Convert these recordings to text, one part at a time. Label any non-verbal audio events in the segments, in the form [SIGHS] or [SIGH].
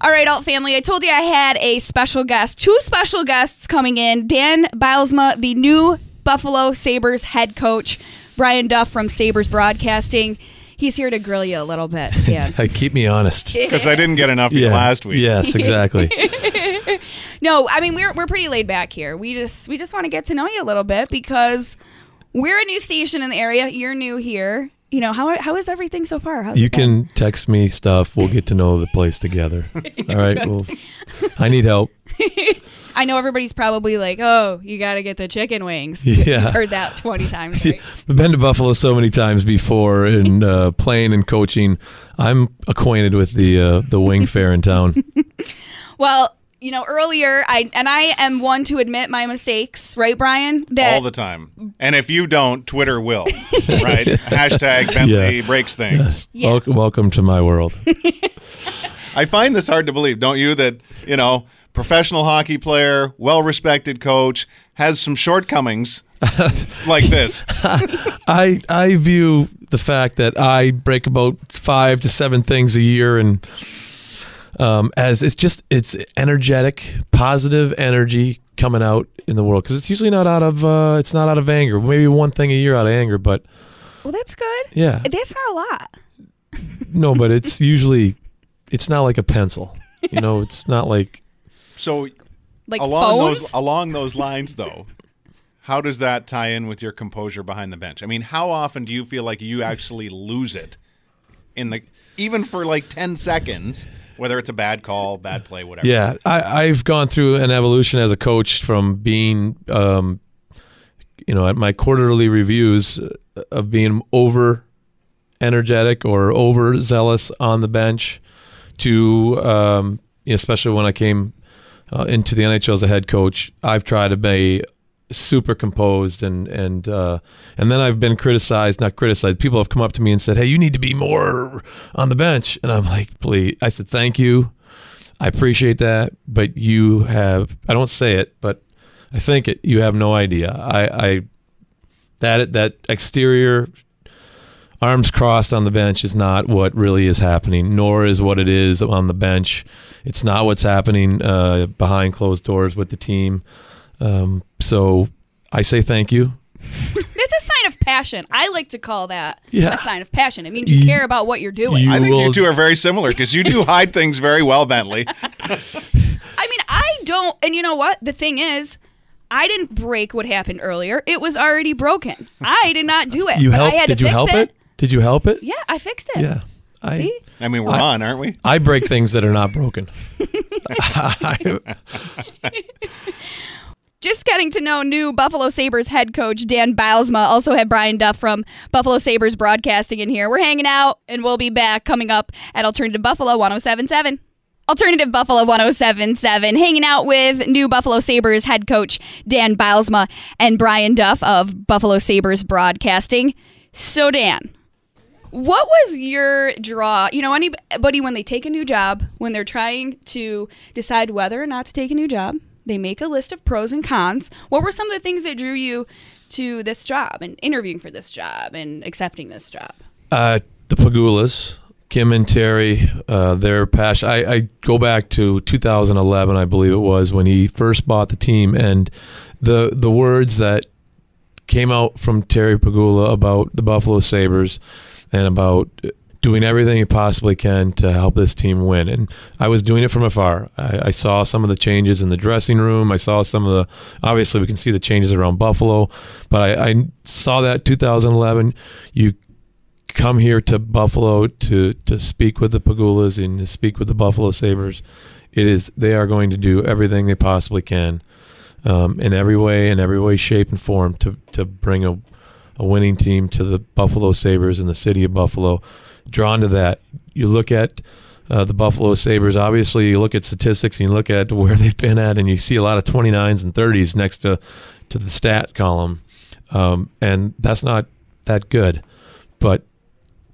All right, alt family. I told you I had a special guest, two special guests coming in. Dan Bylsma, the new Buffalo Sabres head coach, Brian Duff from Sabres Broadcasting. He's here to grill you a little bit, [LAUGHS] Dan. Keep me honest. [LAUGHS] Because I didn't get enough of you last week. Yes, exactly. [LAUGHS] no, I mean we're we're pretty laid back here. We just we just want to get to know you a little bit because we're a new station in the area. You're new here. You know how how is everything so far? How's you can text me stuff. We'll get to know the place together. [LAUGHS] All right. Well, I need help. [LAUGHS] I know everybody's probably like, "Oh, you got to get the chicken wings." [LAUGHS] Yeah. heard that twenty times. Right? I've been to Buffalo so many times before in uh, playing and coaching. I'm acquainted with the uh, the wing fare in town. Well, you know, earlier I and I am one to admit my mistakes, right, Brian? That all the time. And if you don't, Twitter will. [LAUGHS] right? Hashtag Bentley Yeah. breaks things. Yeah. Welcome, welcome to my world. [LAUGHS] I find this hard to believe, don't you? That, you know, professional hockey player, well respected coach, has some shortcomings [LAUGHS] like this. I I view the fact that I break about five to seven things a year and um, as it's just it's energetic, positive energy coming out in the world because it's usually not out of uh, it's not out of anger. Maybe one thing a year out of anger, but well, that's good. yeah, That's not a lot. [LAUGHS] no, but it's usually it's not like a pencil. You know, it's not like So Like along phones. those along those lines though, how does that tie in with your composure behind the bench? I mean, how often do you feel like you actually lose it in the even for like 10 seconds, whether it's a bad call, bad play, whatever. Yeah, I, I've gone through an evolution as a coach from being, um, you know, at my quarterly reviews uh, of being over energetic or over zealous on the bench to, um, especially when I came uh, into the NHL as a head coach, I've tried to be super composed and and uh, and then I've been criticized, not criticized. People have come up to me and said, "Hey, you need to be more on the bench," and I'm like, "Please," I said, "Thank you." I appreciate that, but you have I don't say it, but I think it you have no idea. I, I that that exterior arms crossed on the bench is not what really is happening, nor is what it is on the bench. It's not what's happening uh, behind closed doors with the team. Um, so I say thank you. That's a sign of passion. I like to call that Yeah. a sign of passion. It means you You- care about what you're doing. you- I think you two are very similar because you do [LAUGHS] hide things very well, Bentley. I mean, I don't. And you know what? The thing is, I didn't break what happened earlier. It was already broken. I did not do it. You but helped? I had Did to you fix help it. it? Did you help it? Yeah, I fixed it. Yeah. I, See? I mean, we're I- on, aren't we? I break things that are not broken. [LAUGHS] [LAUGHS] I- Just getting to know new Buffalo Sabres head coach Dan Bylsma. Also have Brian Duff from Buffalo Sabres Broadcasting in here. We're hanging out, and we'll be back coming up at Alternative Buffalo 1077. Alternative Buffalo 1077, hanging out with new Buffalo Sabres head coach Dan Bylsma and Brian Duff of Buffalo Sabres Broadcasting. So, Dan, what was your draw? You know, anybody, when they take a new job, when they're trying to decide whether or not to take a new job, they make a list of pros and cons. What were some of the things that drew you to this job and interviewing for this job and accepting this job? Uh, the Pegulas, Kim and Terry, uh, their passion. I, I go back to 2011, I believe it was, when he first bought the team, and the the words that came out from Terry Pegula about the Buffalo Sabres and about doing everything he possibly can to help this team win. And I was doing it from afar. I, I saw some of the changes in the dressing room. I saw some of the, obviously, we can see the changes around Buffalo, but I, I saw that 2011. You come here to Buffalo to to speak with the Pegulas and to speak with the Buffalo Sabres. It is they are going to do everything they possibly can um, in every way, in every way, shape, and form to to bring a a winning team to the Buffalo Sabres in the city of Buffalo. Drawn to that, you look at uh, the Buffalo Sabres. Obviously, you look at statistics and you look at where [LAUGHS] they've been at, and you see a lot of 29s and 30s next to to the stat column, um, and that's not that good. But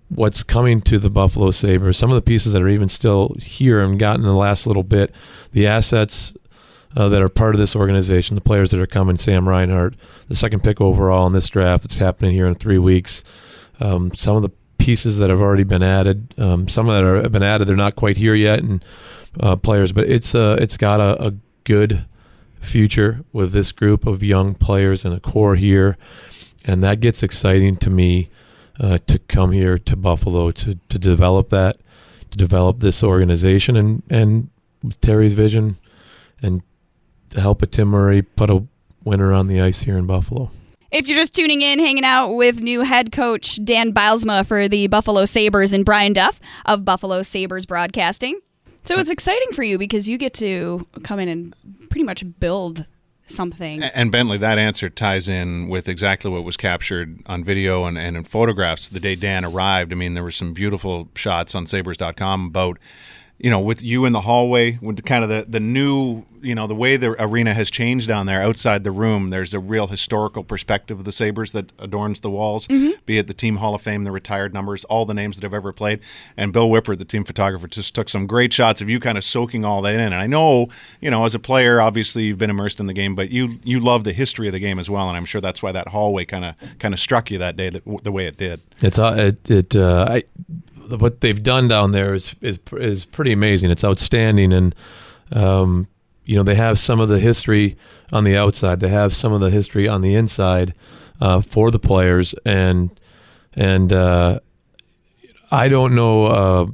what's coming to the Buffalo Sabres, some of the pieces that are even still here and gotten the last little bit, the assets uh, that are part of this organization, the players that are coming, Sam Reinhart, the second pick overall in this draft that's happening here in three weeks, um, some of the pieces that have already been added. Um, some that are, have been added, they're not quite here yet, and uh, players, but it's uh, it's got a, a good future with this group of young players and a core here, and that gets exciting to me uh, to come here to Buffalo to to develop that, to develop this organization, and and Terry's vision, and to help a Tim Murray put a winner on the ice here in Buffalo. If you're just tuning in, hanging out with new head coach Dan Bylsma for the Buffalo Sabres and Brian Duff of Buffalo Sabres Broadcasting. So it's exciting for you because you get to come in and pretty much build something. And Bentley, that answer ties in with exactly what was captured on video and, and in photographs the day Dan arrived. I mean, there were some beautiful shots on sabres.com about you know, with you in the hallway, with kind of the, the new, you know, the way the arena has changed down there outside the room, there's a real historical perspective of the Sabres that adorns the walls, mm-hmm. be it the Team Hall of Fame, the retired numbers, all the names that have ever played. And Bill Wippert, the team photographer, just took some great shots of you kind of soaking all that in. And I know, you know, as a player, obviously you've been immersed in the game, but you you love the history of the game as well. And I'm sure that's why that hallway kind of kind of struck you that day the, the way it did. It's uh, it, it uh, I what they've done down there is is is pretty amazing. It's outstanding, and um, you know they have some of the history on the outside. They have some of the history on the inside uh, for the players, and and uh, I don't know uh,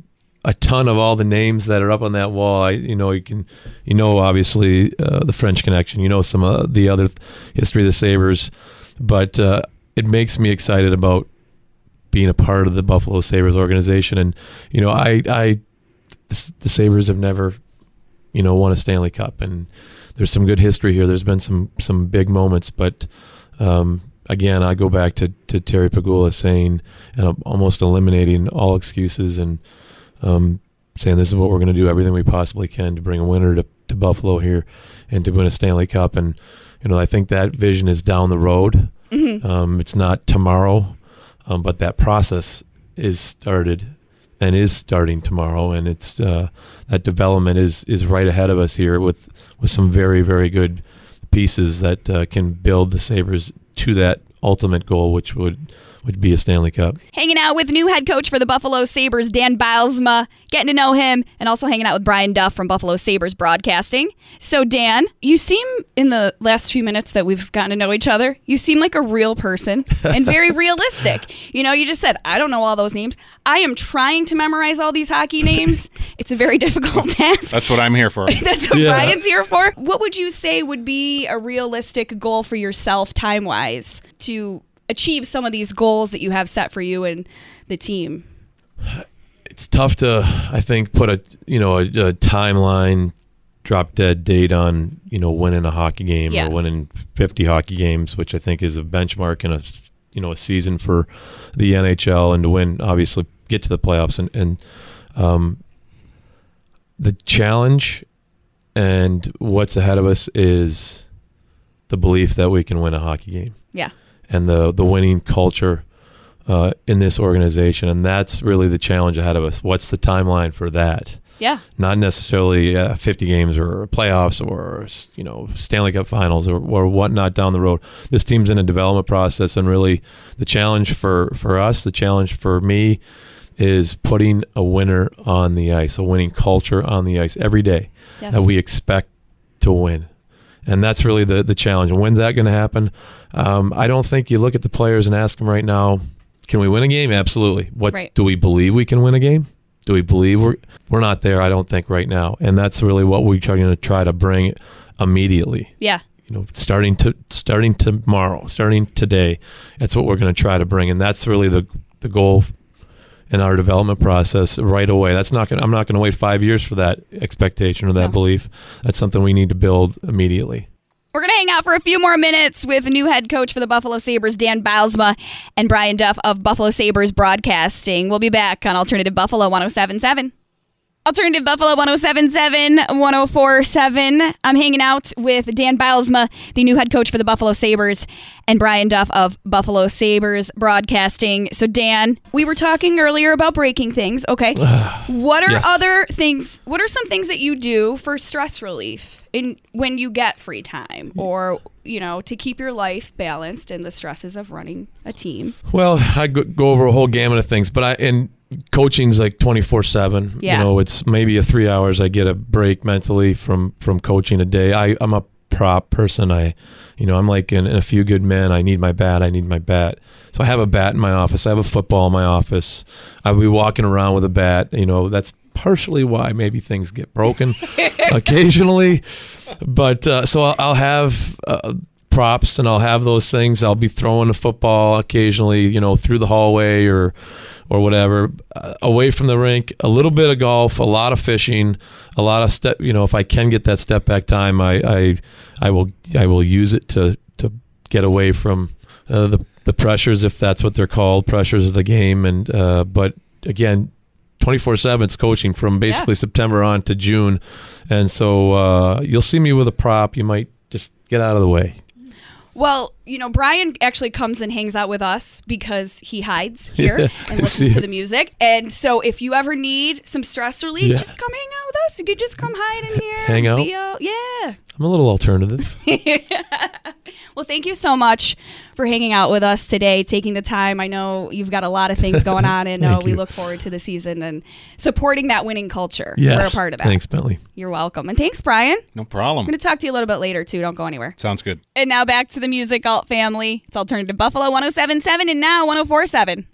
a ton of all the names that are up on that wall. I you know you can you know obviously uh, the French Connection. You know some of the other history of the Sabres, but uh, it makes me excited about being a part of the Buffalo Sabres organization. And, you know, I, I, the, the Sabres have never, you know, won a Stanley Cup. And there's some good history here. There's been some, some big moments, but, um, again, I go back to, to Terry Pegula saying, and almost eliminating all excuses and, um, saying this is what we're going to do everything we possibly can to bring a winner to, to Buffalo here and to win a Stanley Cup. And, you know, I think that vision is down the road. Mm-hmm. Um, it's not tomorrow. Um, but that process is started and is starting tomorrow, and it's uh, that development is is right ahead of us here with with some very very good pieces that uh, can build the Sabres to that ultimate goal, which would would be a Stanley Cup. Hanging out with new head coach for the Buffalo Sabres, Dan Bylsma, getting to know him, and also hanging out with Brian Duff from Buffalo Sabres Broadcasting. So, Dan, you seem in the last few minutes that we've gotten to know each other, you seem like a real person [LAUGHS] and very realistic. You know, you just said, I don't know all those names. I am trying to memorize all these hockey names. [LAUGHS] It's a very difficult task. That's what I'm here for. [LAUGHS] That's what yeah. Brian's here for. What would you say would be a realistic goal for yourself time wise to achieve some of these goals that you have set for you and the team? It's tough to, I think, put a you know a, a timeline, drop dead date on you know winning a hockey game yeah. or winning 50 hockey games, which I think is a benchmark in a you know a season for the NHL and to win, obviously get to the playoffs and and um, the challenge and what's ahead of us is the belief that we can win a hockey game. Yeah and the the winning culture uh, in this organization, and that's really the challenge ahead of us. What's the timeline for that? Yeah, not necessarily uh, 50 games or playoffs or you know Stanley Cup Finals or, or whatnot down the road. This team's in a development process, and really the challenge for for us, the challenge for me, is putting a winner on the ice, a winning culture on the ice every day yes. that we expect to win and that's really the the challenge. When's that going to happen? Um, I don't think you look at the players and ask them right now, can we win a game? Absolutely. What right. do we believe we can win a game? Do we believe we're we're not there? I don't think right now, and that's really what we're trying to try to bring immediately. Yeah. You know, starting to starting tomorrow, starting today, that's what we're going to try to bring, and that's really the the goal in our development process right away. That's not going. I'm not going to wait five years for that expectation or that no. belief. That's something we need to build immediately. We're going to hang out for a few more minutes with new head coach for the Buffalo Sabres, Dan Bylsma, and Brian Duff of Buffalo Sabres Broadcasting. We'll be back on Alternative Buffalo 1077. Alternative Buffalo 1077, 1047. I'm hanging out with Dan Bylsma, the new head coach for the Buffalo Sabres, and Brian Duff of Buffalo Sabres Broadcasting. So, Dan, we were talking earlier about breaking things. Okay. [SIGHS] what are Yes. other things, what are some things that you do for stress relief in when you get free time or, you know, to keep your life balanced in the stresses of running a team? Well, I go, go over a whole gamut of things, but I and coaching's like twenty four seven. Yeah. You know, it's maybe a three hours I get a break mentally from from coaching a day. I I'm a prop person. I, you know, I'm like in, in a few good men. I need my bat. I need my bat. So I have a bat in my office. I have a football in my office. I'll be walking around with a bat. You know, that's partially why maybe things get broken [LAUGHS] occasionally. But uh, so I'll, I'll have. Uh, props and I'll have those things. I'll be throwing a football occasionally, you know, through the hallway or or whatever, uh, away from the rink. A little bit of golf, a lot of fishing, a lot of step. You know, if I can get that step back time, I I, I will I will use it to to get away from uh, the the pressures, if that's what they're called, pressures of the game. And uh, but again. 24 7 it's coaching from basically September on to June. And so uh, you'll see me with a prop. You might just get out of the way. Well, you know, Brian actually comes and hangs out with us because he hides here Yeah, [LAUGHS] and listens to the music. And so if you ever need some stress relief, Yeah. just come hang out with us. You could just come hide in here. Hang out? Be out. Yeah. I'm a little alternative. [LAUGHS] Well, thank you so much for hanging out with us today, taking the time. I know you've got a lot of things going on, and [LAUGHS] uh, we you. look forward to the season and supporting that winning culture. yes. We're a part of that. Thanks, Bentley. You're welcome. And thanks, Brian. No problem. I'm going to talk to you a little bit later, too. Don't go anywhere. Sounds good. And now back to the music alt family. It's Alternative Buffalo 1077 and now 1047.